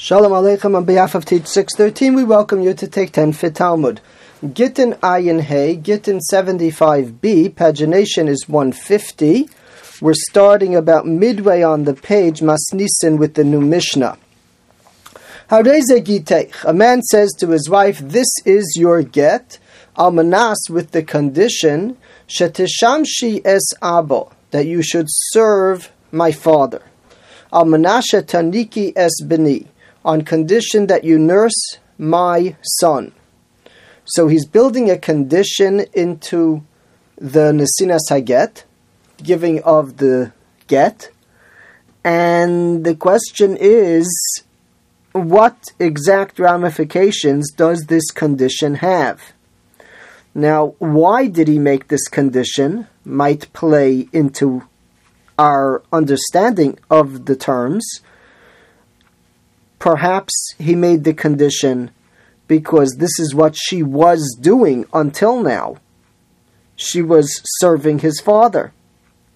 Shalom Aleichem on behalf of Teach 613, we welcome you to take 10 Fit Talmud. Gittin Ayin Hey, Gittin 75b, pagination is 150. We're starting about midway on the page, Masnisin, with the new Mishnah. A man says to his wife, This is your get, almanas, with the condition, Shetishamshi es abo, that you should serve my father. Almanasha taniki es beni on condition that you nurse my son. So he's building a condition into the Nesinas Haget, giving of the get. And the question is, what exact ramifications does this condition have? Now, why did he make this condition might play into our understanding of the terms. Perhaps he made the condition because this is what she was doing until now. She was serving his father.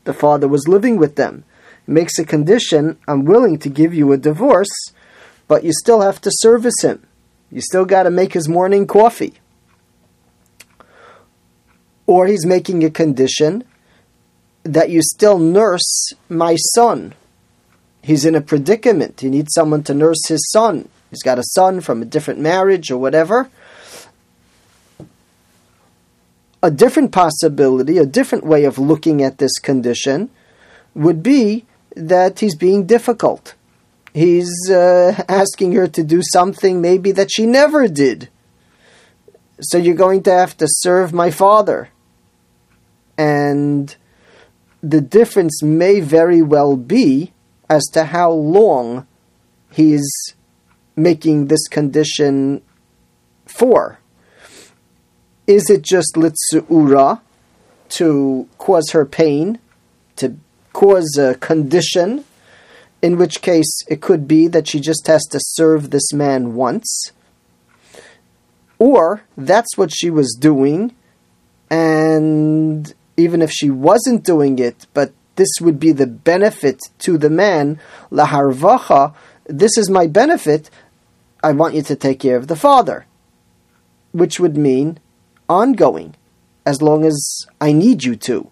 The father was living with them. He makes a condition I'm willing to give you a divorce, but you still have to service him. You still got to make his morning coffee. Or he's making a condition that you still nurse my son he's in a predicament. He needs someone to nurse his son. He's got a son from a different marriage or whatever. A different possibility, a different way of looking at this condition would be that he's being difficult. He's uh, asking her to do something maybe that she never did. So you're going to have to serve my father. And the difference may very well be as to how long he's making this condition for. Is it just litsu'ura to cause her pain, to cause a condition, in which case it could be that she just has to serve this man once? Or that's what she was doing, and even if she wasn't doing it, but this would be the benefit to the man, laharvacha, this is my benefit, I want you to take care of the father. Which would mean ongoing, as long as I need you to.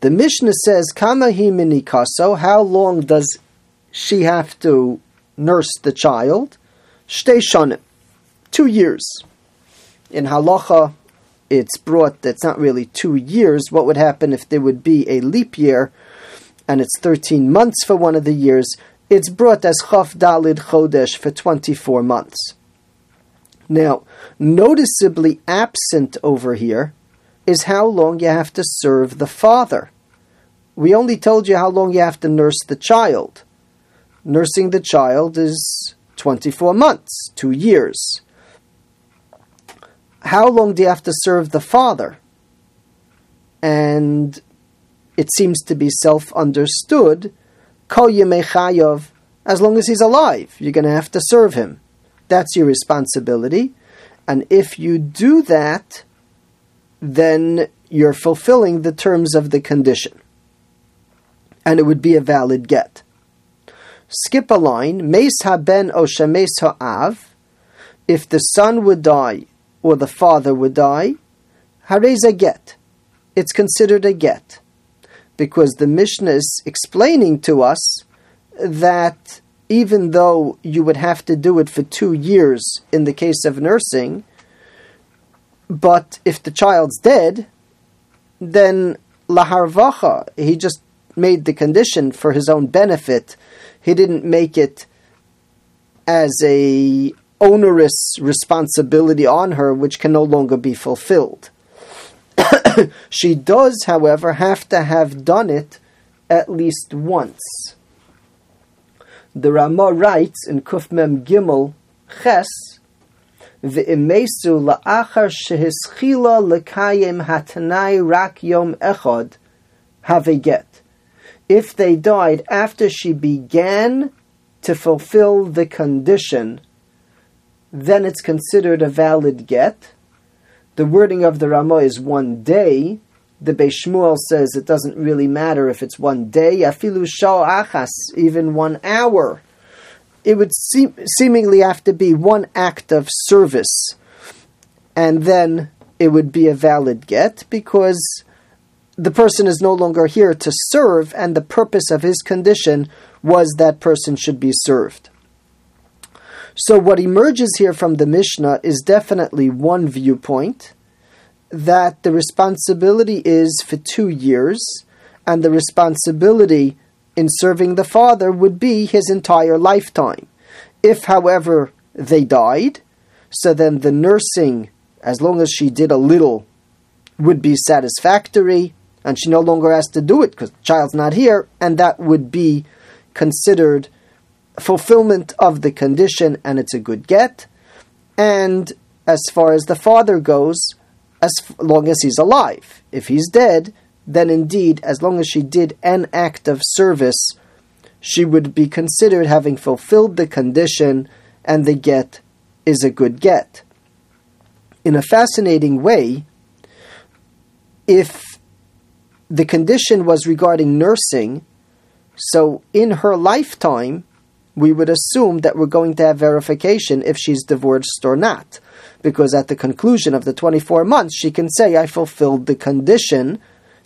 The Mishnah says, Kamahi minikaso, how long does she have to nurse the child? Shtei two years. In halacha, it's brought that's not really two years. What would happen if there would be a leap year and it's 13 months for one of the years? It's brought as Chaf Dalid Chodesh for 24 months. Now, noticeably absent over here is how long you have to serve the father. We only told you how long you have to nurse the child. Nursing the child is 24 months, two years how long do you have to serve the father? And it seems to be self understood, kol as long as he's alive, you're going to have to serve him. That's your responsibility. And if you do that, then you're fulfilling the terms of the condition. And it would be a valid get. Skip a line, Meis ha'av, if the son would die or the father would die, harez a get. It's considered a get. Because the Mishnah is explaining to us that even though you would have to do it for two years in the case of nursing, but if the child's dead, then laharvacha, he just made the condition for his own benefit. He didn't make it as a onerous responsibility on her which can no longer be fulfilled. she does, however, have to have done it at least once. The Ramah writes in Kufmem Gimel Ches, V'imesu la'achar shehischila lekayim hatanai rak yom echad haveget. If they died after she began to fulfill the condition then it's considered a valid get. The wording of the Ramah is one day. The Beis Shmuel says it doesn't really matter if it's one day, afilu achas, even one hour. it would seem, seemingly have to be one act of service, and then it would be a valid get because the person is no longer here to serve, and the purpose of his condition was that person should be served. So, what emerges here from the Mishnah is definitely one viewpoint that the responsibility is for two years, and the responsibility in serving the father would be his entire lifetime. If, however, they died, so then the nursing, as long as she did a little, would be satisfactory, and she no longer has to do it because the child's not here, and that would be considered fulfillment of the condition, and it's a good get. And as far as the father goes, as long as he's alive. If he's dead, then indeed, as long as she did an act of service, she would be considered having fulfilled the condition, and the get is a good get. In a fascinating way, if the condition was regarding nursing, so in her lifetime, we would assume that we're going to have verification if she's divorced or not. Because at the conclusion of the 24 months, she can say, I fulfilled the condition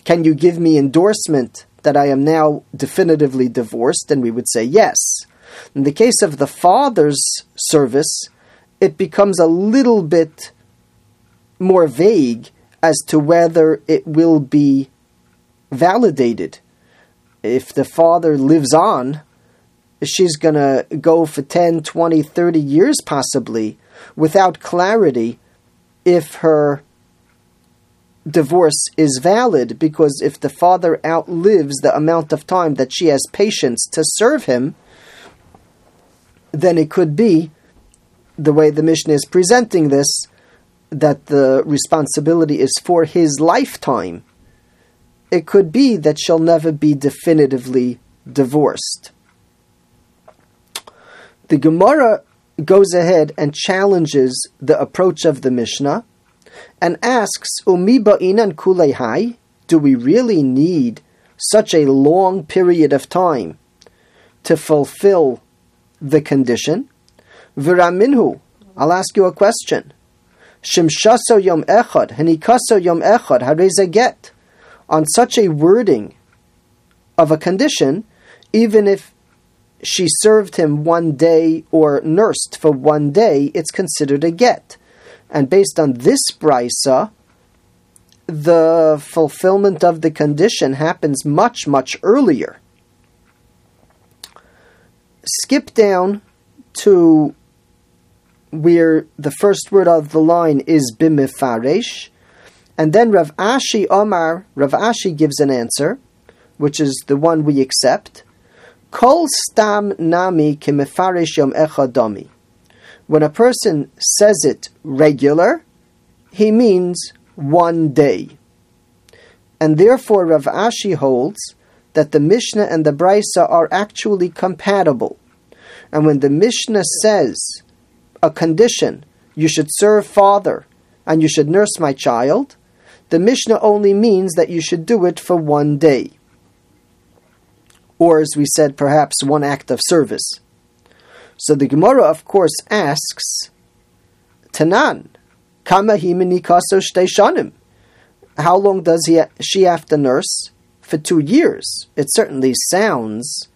can you give me endorsement that I am now definitively divorced? And we would say yes. In the case of the father's service, it becomes a little bit more vague as to whether it will be validated. If the father lives on, she's going to go for 10, 20, 30 years possibly without clarity if her divorce is valid because if the father outlives the amount of time that she has patience to serve him, then it could be, the way the Mishnah is presenting this, that the responsibility is for his lifetime. It could be that she'll never be definitively divorced. The Gemara goes ahead and challenges the approach of the Mishnah and asks, Umiba inan kulehai, do we really need such a long period of time to fulfill the condition? Viraminhu, I'll ask you a question. Shimshaso yom echad, hanikaso yom echad, hareza get. On such a wording of a condition, even if she served him one day or nursed for one day, it's considered a get. And based on this brisa, the fulfillment of the condition happens much, much earlier. Skip down to where the first word of the line is bimifaresh, and then Rav Ashi Omar, Rav Ashi gives an answer, which is the one we accept. Kol stam nami kimifaresh yom echadami. When a person says it regular, he means one day. And therefore Rav Ashi holds that the Mishnah and the Brisa are actually compatible. And when the Mishnah says a condition, you should serve father and you should nurse my child, the Mishnah only means that you should do it for one day. Or, as we said, perhaps one act of service. So the Gemara, of course, asks, Tanan, kama himinikaso shanim. How long does he she have to nurse? For two years. It certainly sounds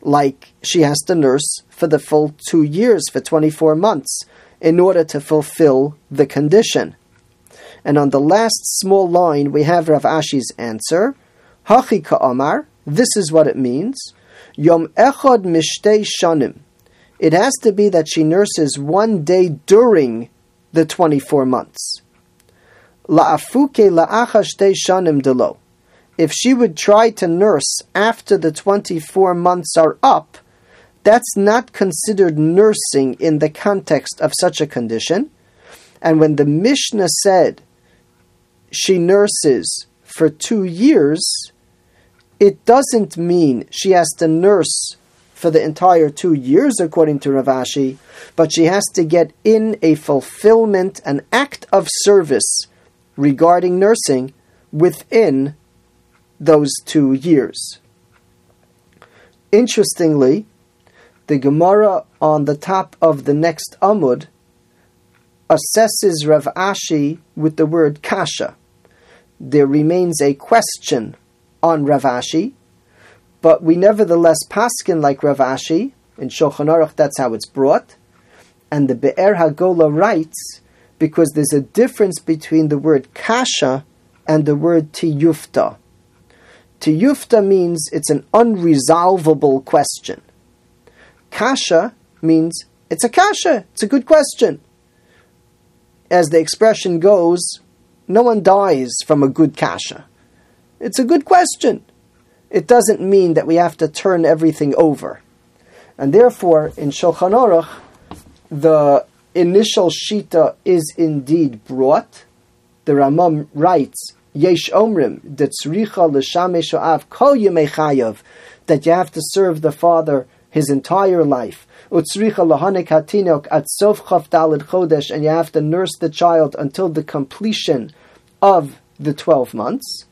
like she has to nurse for the full two years, for 24 months, in order to fulfill the condition. And on the last small line, we have Rav Ashi's answer. Hachi ka'amar, this is what it means. Yom echad mishtei shanim it has to be that she nurses one day during the 24 months. La'afuke la'achashte shanim delo. If she would try to nurse after the 24 months are up, that's not considered nursing in the context of such a condition. And when the Mishnah said she nurses for two years, it doesn't mean she has to nurse for the entire two years, according to Rav Ashi, but she has to get in a fulfillment, an act of service regarding nursing within those two years. Interestingly, the Gemara on the top of the next Amud assesses Rav Ashi with the word kasha. There remains a question on Rav Ashi, but we nevertheless paskin like Rav Ashi. In Shulchan Aruch, that's how it's brought. And the Be'er Hagola writes, because there's a difference between the word kasha and the word tiyufta. Tiyufta means it's an unresolvable question. Kasha means it's a kasha, it's a good question. As the expression goes, no one dies from a good kasha. It's a good question. It doesn't mean that we have to turn everything over. And therefore, in Shulchan Aruch, the initial shita is indeed brought. The Ramam writes, Yesh Omrim, Detzricha Av Kol Chayav, that you have to serve the father his entire life. Utzricha Lahanik Hatinok at Sof Chaf Dalid Chodesh, and you have to nurse the child until the completion of the 12 months.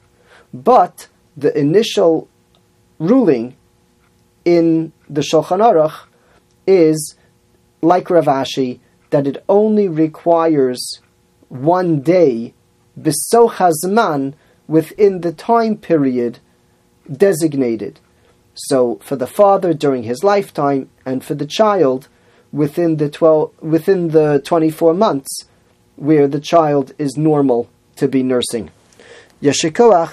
But the initial ruling in the Shulchan Aruch is, like Rav Ashi, that it only requires one day, bisoch hazman, within the time period designated. So for the father during his lifetime, and for the child within the twelve within the twenty four months, where the child is normal to be nursing. Yeshikoach,